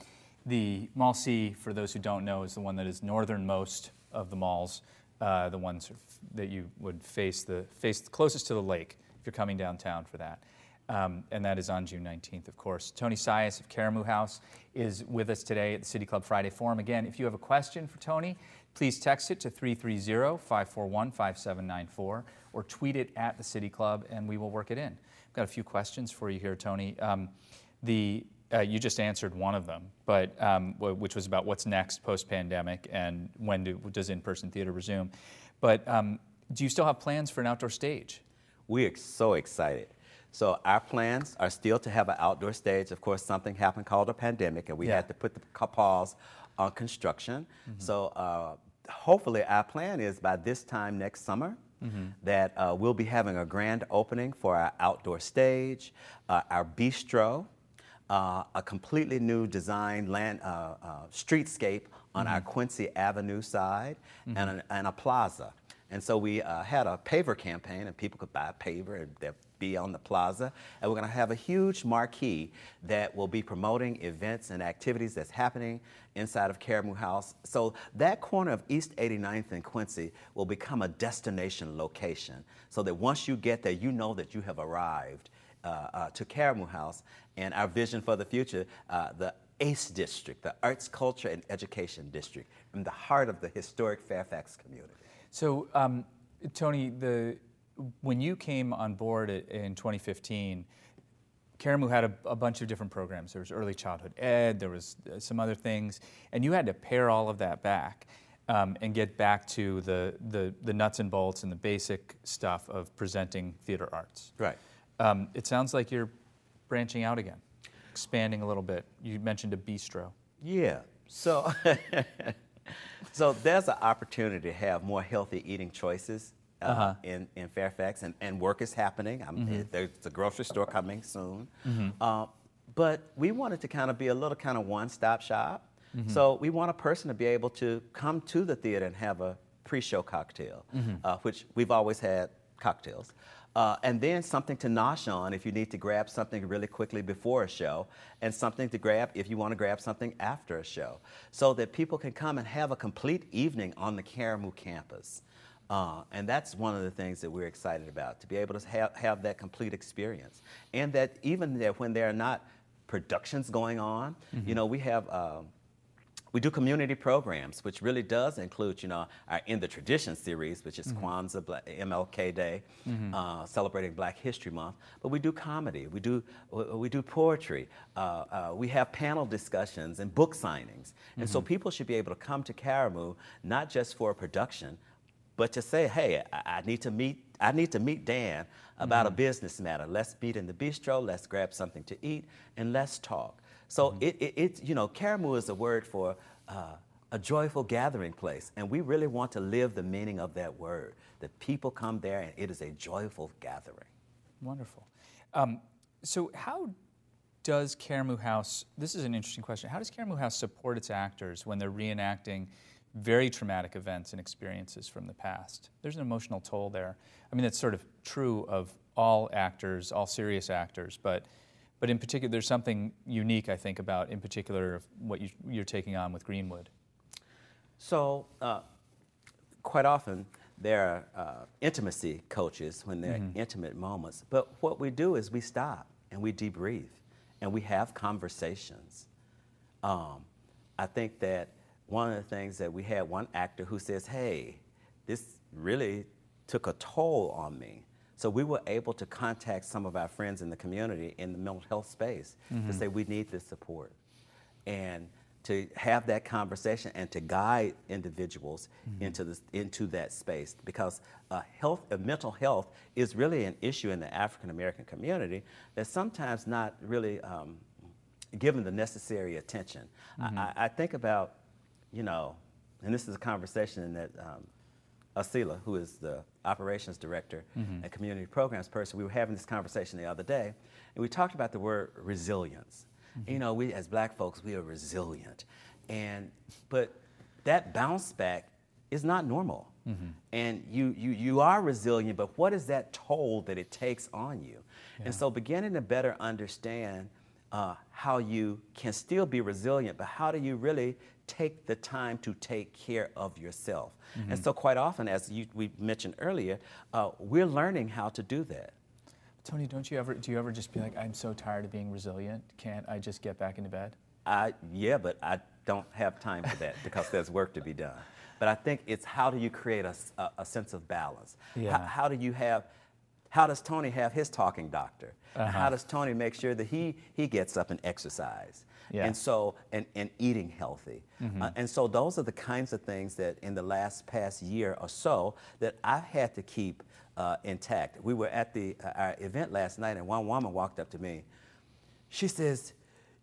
[SPEAKER 3] the Mall C, for those who don't know, is the one that is northernmost of the malls, uh, the ones that you would face the face closest to the lake if you're coming downtown for that. Um, and that is on June 19th, of course. Tony Sias of Karamu House is with us today at the City Club Friday Forum. Again, if you have a question for Tony, please text it to 330 541 5794 or tweet it at the City Club and we will work it in. I've got a few questions for you here, Tony. Um, the uh, you just answered one of them, but um, which was about what's next post pandemic and when do, does in person theater resume. But um, do you still have plans for an outdoor stage?
[SPEAKER 4] We are so excited. So our plans are still to have an outdoor stage. Of course, something happened called a pandemic, and we
[SPEAKER 3] Yeah.
[SPEAKER 4] had to put the pause on construction. So uh, hopefully, our plan is by this time next summer that uh, we'll be having a grand opening for our outdoor stage, uh, our bistro, uh, a completely new design land uh, uh, streetscape on our Quincy Avenue side, and, a, and a plaza. And so we uh, had a paver campaign, and people could buy a paver and they'll be on the plaza. And we're going to have a huge marquee that will be promoting events and activities that's happening inside of Karamu House. So that corner of East 89th and Quincy will become a destination location. So that once you get there, you know that you have arrived uh, uh, to Karamu House. And our vision for the future, uh, the ACE District, the Arts, Culture, and Education District, in the heart of the historic Fairfax community.
[SPEAKER 3] So, um, Tony, the when you came on board in 2015, Karamu had a, a bunch of different programs. There was early childhood ed, there was uh, some other things, and you had to pare all of that back um, and get back to the, the the nuts and bolts and the basic stuff of presenting theater arts.
[SPEAKER 4] Right.
[SPEAKER 3] Um, it sounds like you're branching out again, expanding a little bit. You mentioned a bistro.
[SPEAKER 4] Yeah. So, so there's an opportunity to have more healthy eating choices uh,
[SPEAKER 3] Uh-huh.
[SPEAKER 4] in, in Fairfax, and, and work is happening. I'm, There's a grocery store coming soon. Uh, but we wanted to kind of be a little kind of one-stop shop. So we want a person to be able to come to the theater and have a pre-show cocktail, uh, which we've always had cocktails. Uh, and then something to nosh on if you need to grab something really quickly before a show, and something to grab if you want to grab something after a show, so that people can come and have a complete evening on the Karamu campus. Uh, and that's one of the things that we're excited about, to be able to have, have that complete experience. And that even that when there are not productions going on, mm-hmm. you know, we have. Uh, we do community programs, which really does include, you know, our In the Tradition series, which is mm-hmm. Kwanzaa, Black, MLK Day, mm-hmm. uh, celebrating Black History Month. But we do comedy, we do, we do poetry, uh, uh, we have panel discussions and book signings. And so mm-hmm. people should be able to come to Karamu, not just for a production, but to say, hey, I, I need to meet I need to meet Dan about mm-hmm. a business matter. Let's meet in the bistro. Let's grab something to eat and let's talk. So mm-hmm. it, it, it, you know, Karamu is a word for uh, a joyful gathering place, and we really want to live the meaning of that word. That people come there and it is a joyful gathering.
[SPEAKER 3] Wonderful. Um, so how does Karamu House? This is an interesting question. How does Karamu House support its actors when they're reenacting? very traumatic events and experiences from the past. There's an emotional toll there. I mean, that's sort of true of all actors, all serious actors, but but in particular, there's something unique, I think, about in particular what you, are taking on with Greenwood.
[SPEAKER 4] So, uh, quite often there are uh, intimacy coaches when they're mm-hmm. intimate moments, but what we do is we stop and we debrief and we have conversations. Um, I think that one of the things that we had one actor who says, hey, this really took a toll on me. So we were able to contact some of our friends in the community in the mental health space mm-hmm. to say we need this support. And to have that conversation and to guide individuals mm-hmm. into this into that space because uh, health uh, mental health is really an issue in the African American community that's sometimes not really um, given the necessary attention. Mm-hmm. I, I, think about you know, and this is a conversation that um, Asila, who is the operations director mm-hmm. and community programs person, we were having this conversation the other day, and we talked about the word resilience. Mm-hmm. You know, we as black folks, we are resilient. And, but that bounce back is not normal. Mm-hmm. And you, you, you are resilient, but what is that toll that it takes on you? Yeah. And so beginning to better understand uh, how you can still be resilient, but how do you really take the time to take care of yourself. Mm-hmm. And so, quite often, as you, we mentioned earlier, uh, we're learning how to do that.
[SPEAKER 3] Tony, don't you ever do you ever just be like, I'm so tired of being resilient? Can't I just get back into bed?
[SPEAKER 4] I yeah, but I don't have time for that because there's work to be done. But I think it's how do you create a, a, a sense of balance? Yeah. How, how do you have how does Tony have his talking doctor? Uh-huh. How does Tony make sure that he, he gets up and exercise? Yeah. And so, and, and eating healthy. Mm-hmm. Uh, and so those are the kinds of things that in the last past year or so that I've had to keep uh, intact. We were at the, uh, our event last night and one woman walked up to me. She says,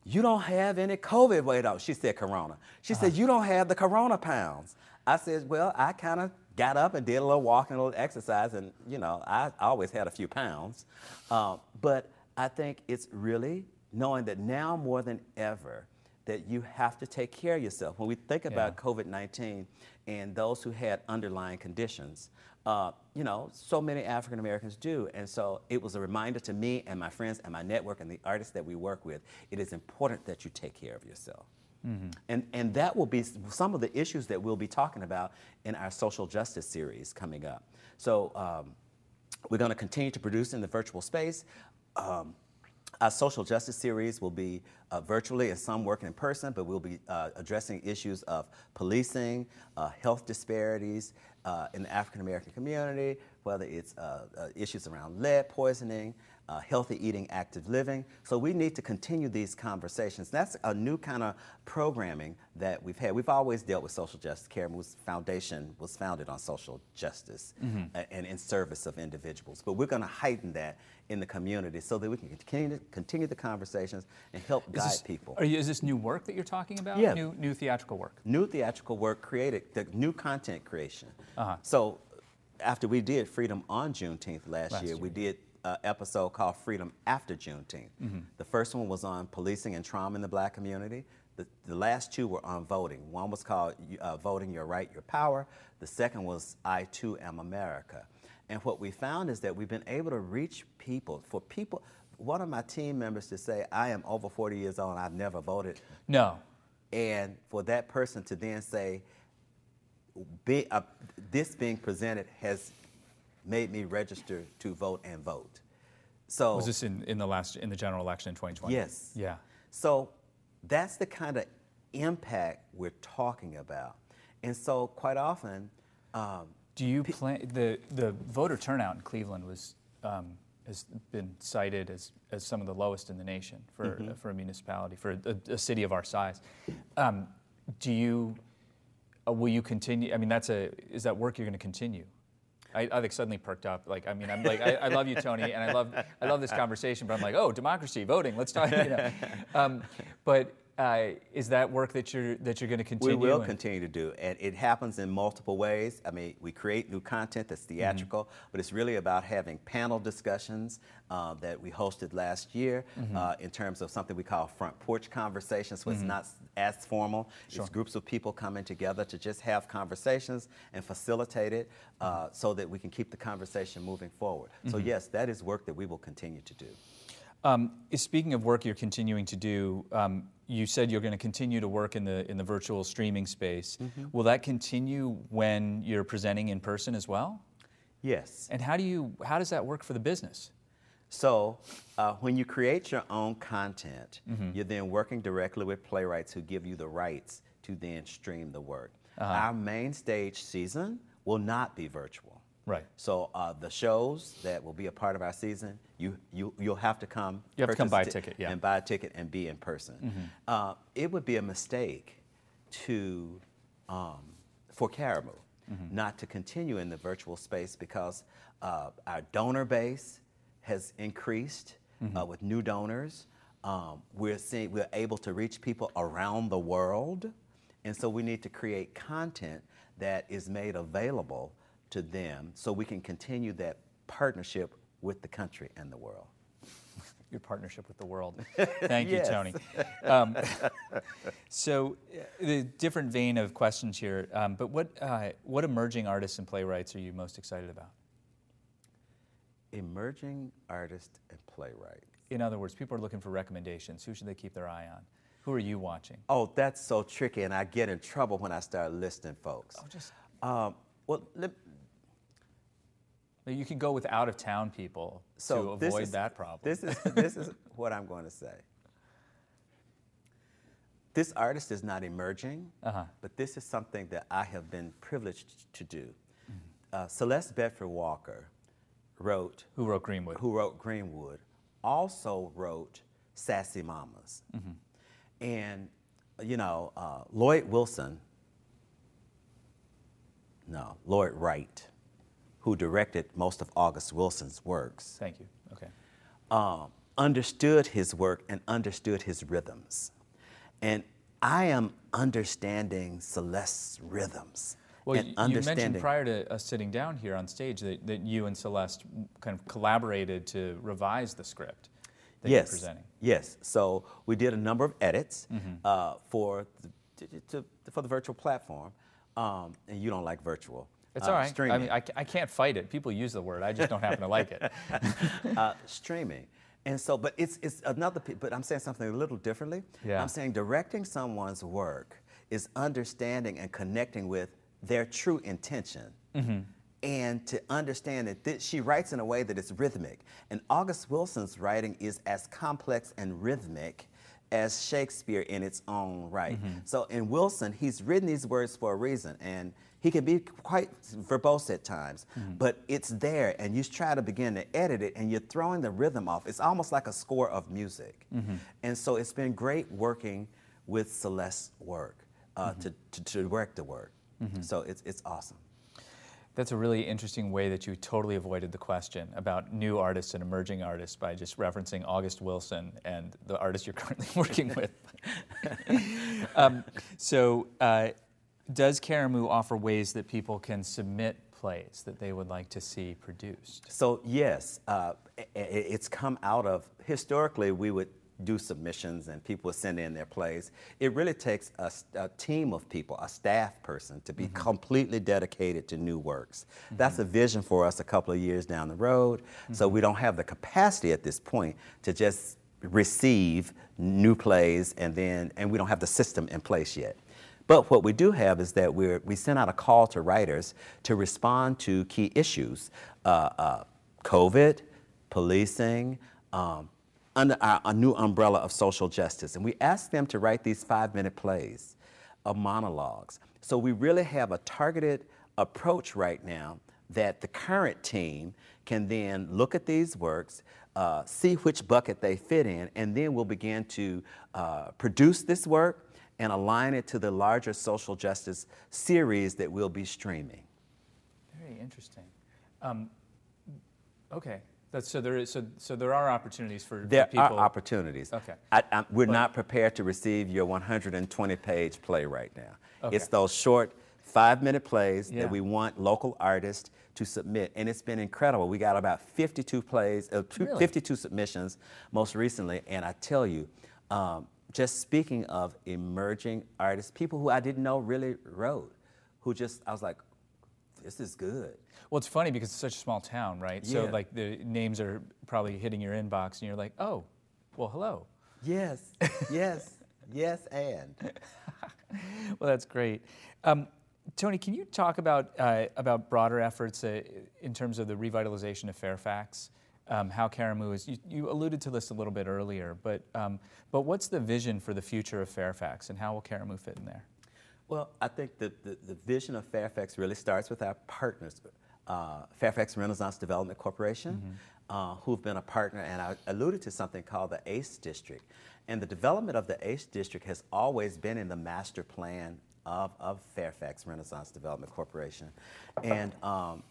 [SPEAKER 4] you don't have any COVID weight off. She said corona. She uh-huh. said, you don't have the corona pounds. I said, well, I kind of got up and did a little walking, a little exercise, and you know, I always had a few pounds. Uh, but I think it's really knowing that now more than ever, that you have to take care of yourself. When we think about yeah. COVID 19 and those who had underlying conditions, uh, you know, so many African Americans do. And so it was a reminder to me and my friends and my network and the artists that we work with it is important that you take care of yourself. Mm-hmm. And, and that will be some of the issues that we'll be talking about in our social justice series coming up. So um, we're going to continue to produce in the virtual space. Um, our social justice series will be uh, virtually and some working in person, but we'll be uh, addressing issues of policing, uh, health disparities uh, in the African American community, whether it's uh, uh, issues around lead poisoning, uh, healthy eating, active living. So we need to continue these conversations. That's a new kind of programming that we've had. We've always dealt with social justice. Karamu's Foundation was founded on social justice mm-hmm. and in service of individuals. But we're going to heighten that in the community so that we can continue, continue the conversations and help is guide
[SPEAKER 3] this,
[SPEAKER 4] people.
[SPEAKER 3] You, is this new work that you're talking about?
[SPEAKER 4] Yeah.
[SPEAKER 3] New, new theatrical work?
[SPEAKER 4] New theatrical work created, the new content creation. Uh-huh. So after we did Freedom on Juneteenth last, last year, year, we did uh, episode called Freedom After Juneteenth. Mm-hmm. The first one was on policing and trauma in the black community. The, the last two were on voting. One was called uh, Voting Your Right, Your Power. The second was I Too Am America. And what we found is that we've been able to reach people. For people, one of my team members to say, I am over 40 years old and I've never voted.
[SPEAKER 3] No.
[SPEAKER 4] And for that person to then say, be, uh, this being presented has made me register to vote and vote. So
[SPEAKER 3] Was this in, in the last in the general election in 2020?
[SPEAKER 4] Yes.
[SPEAKER 3] Yeah.
[SPEAKER 4] So that's the kind of impact we're talking about. And so quite often, um,
[SPEAKER 3] Do you plan the the voter turnout in Cleveland was um, has been cited as, as some of the lowest in the nation for
[SPEAKER 4] Mm-hmm.
[SPEAKER 3] for a municipality for a, a city of our size. Um, do you uh, will you continue? I mean, that's a is that work you're going to continue? I, I like suddenly perked up. Like I mean, I'm like I, I love you, Tony, and I love I love this conversation. But I'm like, oh, democracy, voting. Let's talk. You know. um, but uh, is that work that you're that you're going to continue?
[SPEAKER 4] we
[SPEAKER 3] will
[SPEAKER 4] continue to do, and it happens in multiple ways. I mean, we create new content that's theatrical, but it's really about having panel discussions uh, that we hosted last year uh, in terms of something we call front porch conversations. So it's not as formal. It's groups of people coming together to just have conversations and facilitate it uh, so that we can keep the conversation moving forward. So yes, that is work that we will continue to do.
[SPEAKER 3] Um, speaking of work you're continuing to do, um, you said you're going to continue to work in the in the virtual streaming space. Will that continue when you're presenting in person as well?
[SPEAKER 4] Yes.
[SPEAKER 3] And how do you how does that work for the business?
[SPEAKER 4] So, uh, when you create your own content, you're then working directly with playwrights who give you the rights to then stream the work. Our main stage season will not be virtual.
[SPEAKER 3] Right.
[SPEAKER 4] So uh, the shows that will be a part of our season, you you you'll have to come.
[SPEAKER 3] You have to come buy a ticket, yeah.
[SPEAKER 4] And buy a ticket and be in person. Uh, it would be a mistake to um, for Karamu not to continue in the virtual space because uh, our donor base has increased uh, with new donors. Um, we're seeing we're able to reach people around the world, and so we need to create content that is made available to them so we can continue that partnership with the country and the world.
[SPEAKER 3] Your partnership with the world. Thank you, Tony. Um, so, uh, the different vein of questions here. Um, but what uh, what emerging artists and playwrights are you most excited about?
[SPEAKER 4] Emerging artist and playwright.
[SPEAKER 3] In other words, people are looking for recommendations. Who should they keep their eye on? Who are you watching?
[SPEAKER 4] Oh, that's so tricky, and I get in trouble when I start listing folks.
[SPEAKER 3] Oh, just
[SPEAKER 4] Um, well, let,
[SPEAKER 3] you can go with out of town people
[SPEAKER 4] so
[SPEAKER 3] to avoid
[SPEAKER 4] is-
[SPEAKER 3] that problem.
[SPEAKER 4] This is this is what I'm going to say. This artist is not emerging,
[SPEAKER 3] Uh-huh.
[SPEAKER 4] but this is something that I have been privileged to do. Uh, Celeste Bedford Walker wrote
[SPEAKER 3] Who wrote Greenwood?
[SPEAKER 4] who wrote Greenwood, also wrote Sassy Mamas. And, you know, uh, Lloyd Wilson, no, Lloyd Wright, who directed most of August Wilson's works,
[SPEAKER 3] Thank you. Okay.
[SPEAKER 4] um, understood his work and understood his rhythms. And I am understanding Celeste's rhythms.
[SPEAKER 3] Well, you mentioned prior to us sitting down here on stage that, that you and Celeste kind of collaborated to revise the script that
[SPEAKER 4] yes,
[SPEAKER 3] you're presenting.
[SPEAKER 4] Yes. So we did a number of edits
[SPEAKER 3] Mm-hmm.
[SPEAKER 4] uh, for the, to, to- for the virtual platform, um, and you don't like virtual.
[SPEAKER 3] It's
[SPEAKER 4] uh,
[SPEAKER 3] all right. I mean, I, I can't fight it. People use the word. I just don't happen to like it.
[SPEAKER 4] uh, streaming. And so, but it's, it's another, but I'm saying something a little differently.
[SPEAKER 3] Yeah.
[SPEAKER 4] I'm saying directing someone's work is understanding and connecting with their true intention.
[SPEAKER 3] Mm-hmm.
[SPEAKER 4] And to understand that thi- she writes in a way that is rhythmic. And August Wilson's writing is as complex and rhythmic as Shakespeare in its own right.
[SPEAKER 3] Mm-hmm.
[SPEAKER 4] So in Wilson, he's written these words for a reason. And he can be quite verbose at times,
[SPEAKER 3] Mm-hmm.
[SPEAKER 4] but it's there, and you try to begin to edit it, and you're throwing the rhythm off. It's almost like a score of music.
[SPEAKER 3] Mm-hmm.
[SPEAKER 4] And so it's been great working with Celeste's work uh,
[SPEAKER 3] Mm-hmm.
[SPEAKER 4] to, to, to direct the work. So it's, it's awesome.
[SPEAKER 3] That's a really interesting way that you totally avoided the question about new artists and emerging artists by just referencing August Wilson and the artist you're currently working with. um, so, uh, does Karamu offer ways that people can submit plays that they would like to see produced?
[SPEAKER 4] So yes, uh, it's come out of historically we would do submissions and people send in their plays. It really takes a, a team of people, a staff person, to be mm-hmm. completely dedicated to new works. Mm-hmm. That's a vision for us a couple of years down the road. Mm-hmm. So we don't have the capacity at this point to just receive new plays and then, and we don't have the system in place yet. But what we do have is that we we sent out a call to writers to respond to key issues uh, uh, COVID, policing, um, under our, a new umbrella of social justice. And we asked them to write these five minute plays of monologues. So we really have a targeted approach right now that the current team can then look at these works, uh, see which bucket they fit in, and then we'll begin to uh, produce this work and align it to the larger social justice series that we'll be streaming.
[SPEAKER 3] Very interesting. Um, okay, that's, so there is so, so there are opportunities for
[SPEAKER 4] there
[SPEAKER 3] people.
[SPEAKER 4] are opportunities.
[SPEAKER 3] Okay,
[SPEAKER 4] I, we're but, not prepared to receive your 120-page play right now. Okay. It's those short five-minute plays yeah. that we want local artists to submit, and it's been incredible. We got about 52 plays, uh, really? 52 submissions most recently, and I tell you. Um, just speaking of emerging artists, people who I didn't know really wrote, who just, I was like, this is good.
[SPEAKER 3] Well, it's funny because it's such a small town, right? Yeah. So, like, the names are probably hitting your inbox, and you're like, oh, well, hello.
[SPEAKER 4] Yes, yes, yes, and.
[SPEAKER 3] well, that's great. Um, Tony, can you talk about, uh, about broader efforts uh, in terms of the revitalization of Fairfax? um, how Karamu is. You, you, alluded to this a little bit earlier, but um, but what's the vision for the future of Fairfax, and how will Karamu fit in there?
[SPEAKER 4] Well, I think that the, the vision of Fairfax really starts with our partners, uh, Fairfax Renaissance Development Corporation, mm-hmm. uh, who've been a partner, and I alluded to something called the ACE District. And the development of the ACE District has always been in the master plan of, of Fairfax Renaissance Development Corporation. And um,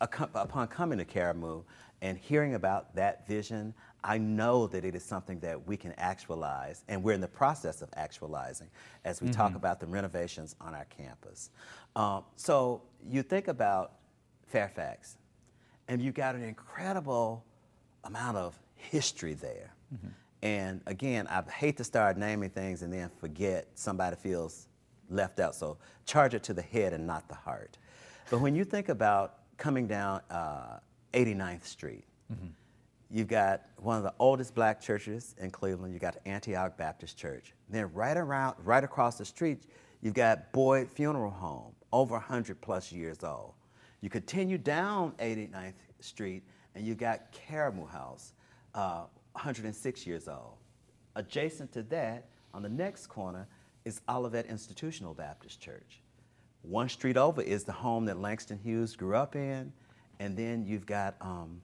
[SPEAKER 4] upon coming to Karamu, and hearing about that vision, I know that it is something that we can actualize, and we're in the process of actualizing as we mm-hmm. talk about the renovations on our campus. Um, so you think about Fairfax, and you've got an incredible amount of history there. Mm-hmm. And again, I hate to start naming things and then forget somebody feels left out. So charge it to the head and not the heart. But when you think about coming down uh, 89th Street. Mm-hmm. You've got one of the oldest black churches in Cleveland. You've got Antioch Baptist Church. then right around, right across the street, you've got Boyd Funeral Home, over 100 plus years old. You continue down 89th Street, and you got Karamu House, uh, 106 years old. Adjacent to that, on the next corner, is Olivet Institutional Baptist Church. One street over is the home that Langston Hughes grew up in, and then you've got um,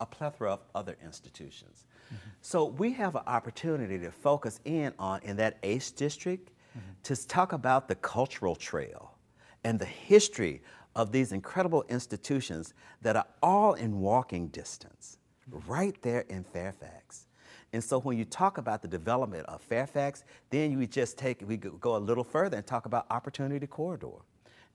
[SPEAKER 4] a plethora of other institutions. Mm-hmm. So we have an opportunity to focus in on, in that ACE district, mm-hmm. to talk about the cultural trail and the history of these incredible institutions that are all in walking distance, right there in Fairfax. And so when you talk about the development of Fairfax, then you just take, we go a little further and talk about Opportunity Corridor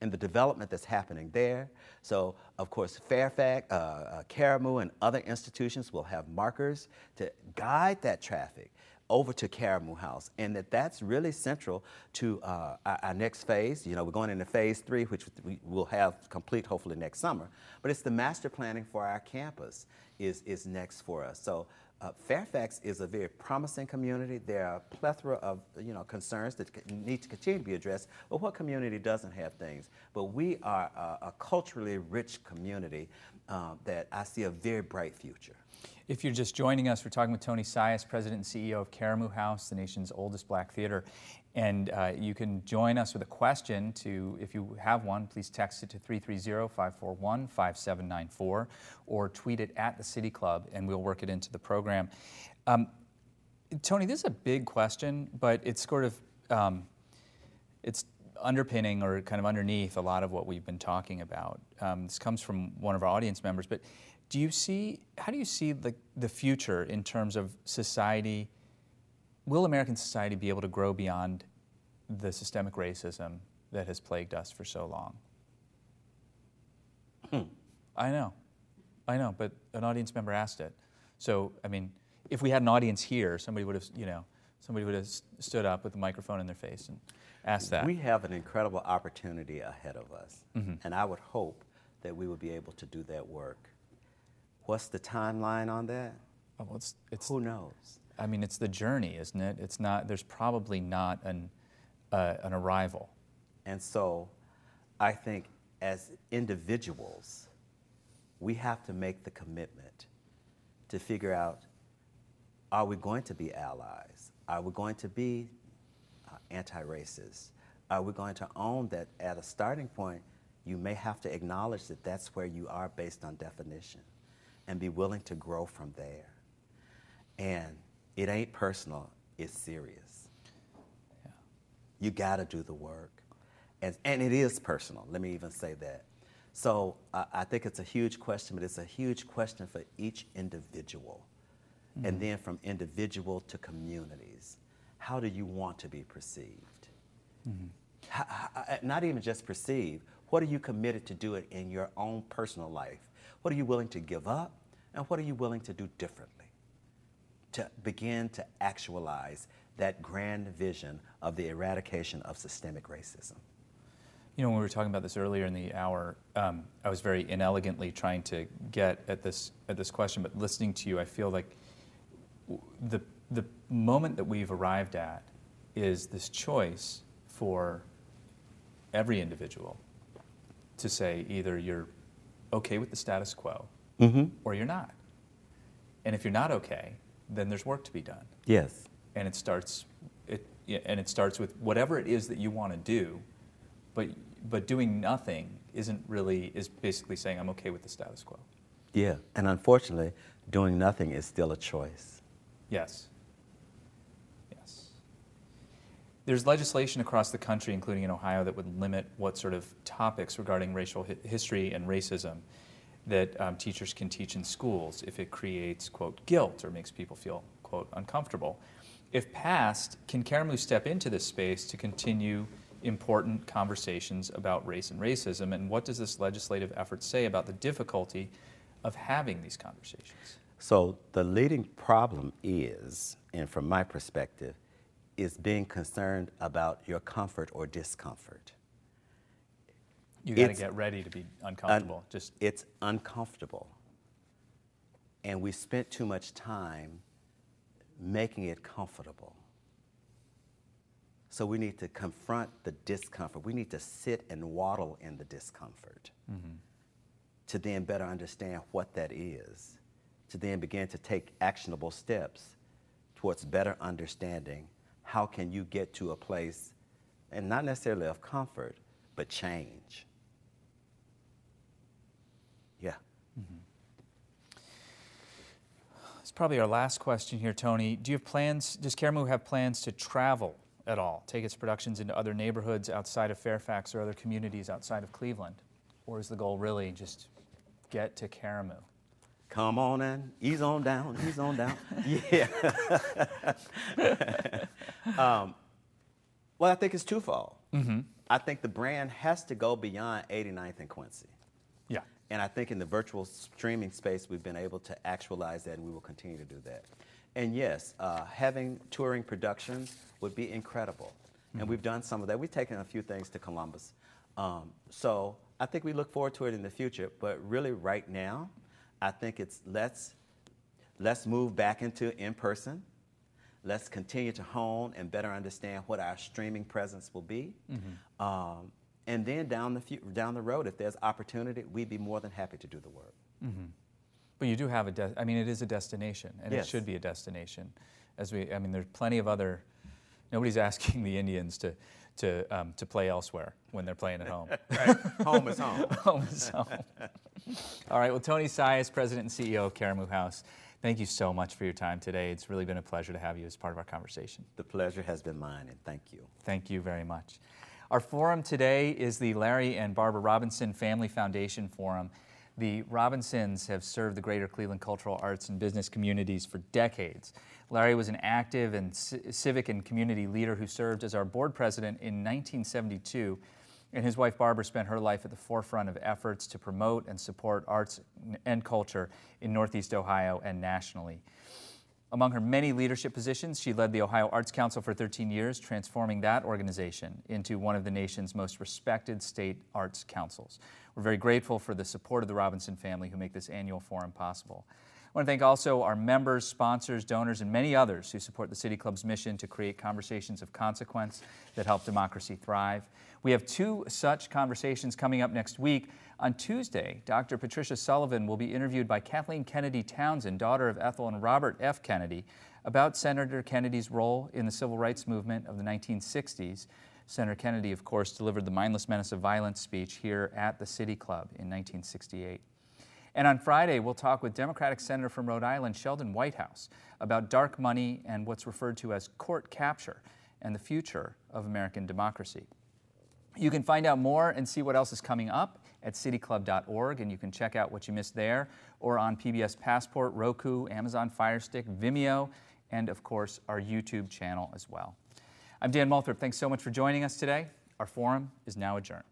[SPEAKER 4] and the development that's happening there. So, of course, Fairfax, uh, uh, and other institutions will have markers to guide that traffic over to Karamu House, and that that's really central to uh, our, our, next phase. You know, we're going into phase three, which we will have complete hopefully next summer. But it's the master planning for our campus is is next for us. So uh, Fairfax is a very promising community. There are a plethora of you know concerns that need to continue to be addressed. But what community doesn't have things? But we are a, a culturally rich community um, that I see a very bright future.
[SPEAKER 3] If you're just joining us, we're talking with Tony Sias, President and CEO of Karamu House, the nation's oldest black theater. And uh, you can join us with a question to, if you have one, please text it to 330-541-5794 or tweet it at the City Club and we'll work it into the program. Um, Tony, this is a big question, but it's sort of, um, it's underpinning or kind of underneath a lot of what we've been talking about. Um, this comes from one of our audience members, but do you see, how do you see the, the future in terms of society? Will American society be able to grow beyond the systemic racism that has plagued us for so long?
[SPEAKER 4] Hmm.
[SPEAKER 3] I know. I know, but an audience member asked it. So, I mean, if we had an audience here, somebody would have, you know, somebody would have stood up with a microphone in their face and asked that.
[SPEAKER 4] We have an incredible opportunity ahead of us, mm-hmm. and I would hope that we would be able to do that work. What's the timeline on that?
[SPEAKER 3] Oh, well, it's, it's,
[SPEAKER 4] Who knows?
[SPEAKER 3] I mean, it's the journey, isn't it? It's not. There's probably not an uh, an arrival.
[SPEAKER 4] And so, I think as individuals, we have to make the commitment to figure out: Are we going to be allies? Are we going to be uh, anti-racist? Are we going to own that at a starting point? You may have to acknowledge that that's where you are based on definition, and be willing to grow from there. And it ain't personal, it's serious. You got to do the work. And, and it is personal, let me even say that. So uh, I think it's a huge question, but it's a huge question for each individual. Mm-hmm. And then from individual to communities. How do you want to be perceived? Mm-hmm. How, how, uh, not even just perceived, what are you committed to do it in your own personal life? What are you willing to give up? And what are you willing to do differently? to begin to actualize that grand vision of the eradication of systemic racism.
[SPEAKER 3] You know, when we were talking about this earlier in the hour, um, I was very inelegantly trying to get at this at this question, but listening to you, I feel like the the moment that we've arrived at is this choice for every individual to say either you're okay with the status quo mm-hmm. or you're not. And if you're not okay, then there's work to be done.
[SPEAKER 4] Yes.
[SPEAKER 3] And it starts, it, and it starts with whatever it is that you want to do, but but doing nothing isn't really is basically saying I'm okay with the status quo.
[SPEAKER 4] Yeah, and unfortunately, doing nothing is still a choice.
[SPEAKER 3] Yes. Yes. There's legislation across the country, including in Ohio, that would limit what sort of topics regarding racial hi- history and racism that um, teachers can teach in schools if it creates, quote, guilt or makes people feel, quote, uncomfortable. If passed, can Karamu step into this space to continue important conversations about race and racism? And what does this legislative effort say about the difficulty of having these conversations?
[SPEAKER 4] So, the leading problem is, and from my perspective, is being concerned about your comfort or discomfort.
[SPEAKER 3] You got to get ready to be uncomfortable. Un- Just
[SPEAKER 4] it's uncomfortable, and we spent too much time making it comfortable. So we need to confront the discomfort. We need to sit and waddle in the discomfort mm-hmm. to then better understand what that is, to then begin to take actionable steps towards better understanding how can you get to a place, and not necessarily of comfort, but change. Yeah. Mm-hmm.
[SPEAKER 3] It's probably our last question here, Tony. Do you have plans, does Karamu have plans to travel at all, take its productions into other neighborhoods outside of Fairfax or other communities outside of Cleveland? Or is the goal really just get to Karamu?
[SPEAKER 4] Come on in, ease on down, ease on down. yeah. um, well, I think it's twofold. Mm-hmm. I think the brand has to go beyond 89th and Quincy. And I think in the virtual streaming space, we've been able to actualize that, and we will continue to do that. And yes, uh, having touring productions would be incredible. Mm-hmm. And we've done some of that. We've taken a few things to Columbus. Um, so I think we look forward to it in the future. But really, right now, I think it's let's let's move back into in person. Let's continue to hone and better understand what our streaming presence will be. Mm-hmm. Um, and then down the, down the road, if there's opportunity, we'd be more than happy to do the work. Mm-hmm.
[SPEAKER 3] But you do have a, de- I mean, it is a destination, and yes. it should be a destination. As we, I mean, there's plenty of other, nobody's asking the Indians to, to, um, to play elsewhere when they're playing at home.
[SPEAKER 4] right. Home is home.
[SPEAKER 3] home is home. All right, well, Tony Sias, President and CEO of Karamu House, thank you so much for your time today. It's really been a pleasure to have you as part of our conversation.
[SPEAKER 4] The pleasure has been mine, and thank you.
[SPEAKER 3] Thank you very much. Our forum today is the Larry and Barbara Robinson Family Foundation Forum. The Robinsons have served the greater Cleveland cultural arts and business communities for decades. Larry was an active and civic and community leader who served as our board president in 1972, and his wife Barbara spent her life at the forefront of efforts to promote and support arts and culture in Northeast Ohio and nationally. Among her many leadership positions, she led the Ohio Arts Council for 13 years, transforming that organization into one of the nation's most respected state arts councils. We're very grateful for the support of the Robinson family who make this annual forum possible. I want to thank also our members, sponsors, donors, and many others who support the City Club's mission to create conversations of consequence that help democracy thrive. We have two such conversations coming up next week. On Tuesday, Dr. Patricia Sullivan will be interviewed by Kathleen Kennedy Townsend, daughter of Ethel and Robert F. Kennedy, about Senator Kennedy's role in the civil rights movement of the 1960s. Senator Kennedy, of course, delivered the mindless menace of violence speech here at the City Club in 1968. And on Friday, we'll talk with Democratic Senator from Rhode Island, Sheldon Whitehouse, about dark money and what's referred to as court capture and the future of American democracy. You can find out more and see what else is coming up at cityclub.org, and you can check out what you missed there or on PBS Passport, Roku, Amazon Fire Stick, Vimeo, and of course, our YouTube channel as well. I'm Dan Moulthrop. Thanks so much for joining us today. Our forum is now adjourned.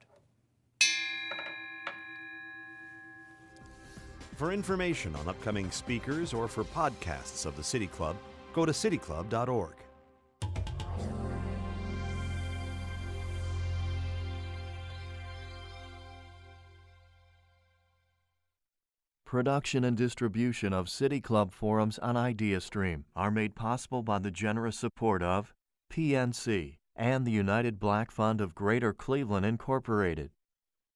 [SPEAKER 5] For information on upcoming speakers or for podcasts of the City Club, go to cityclub.org.
[SPEAKER 2] Production and distribution of City Club forums on IdeaStream are made possible by the generous support of PNC and the United Black Fund of Greater Cleveland Incorporated.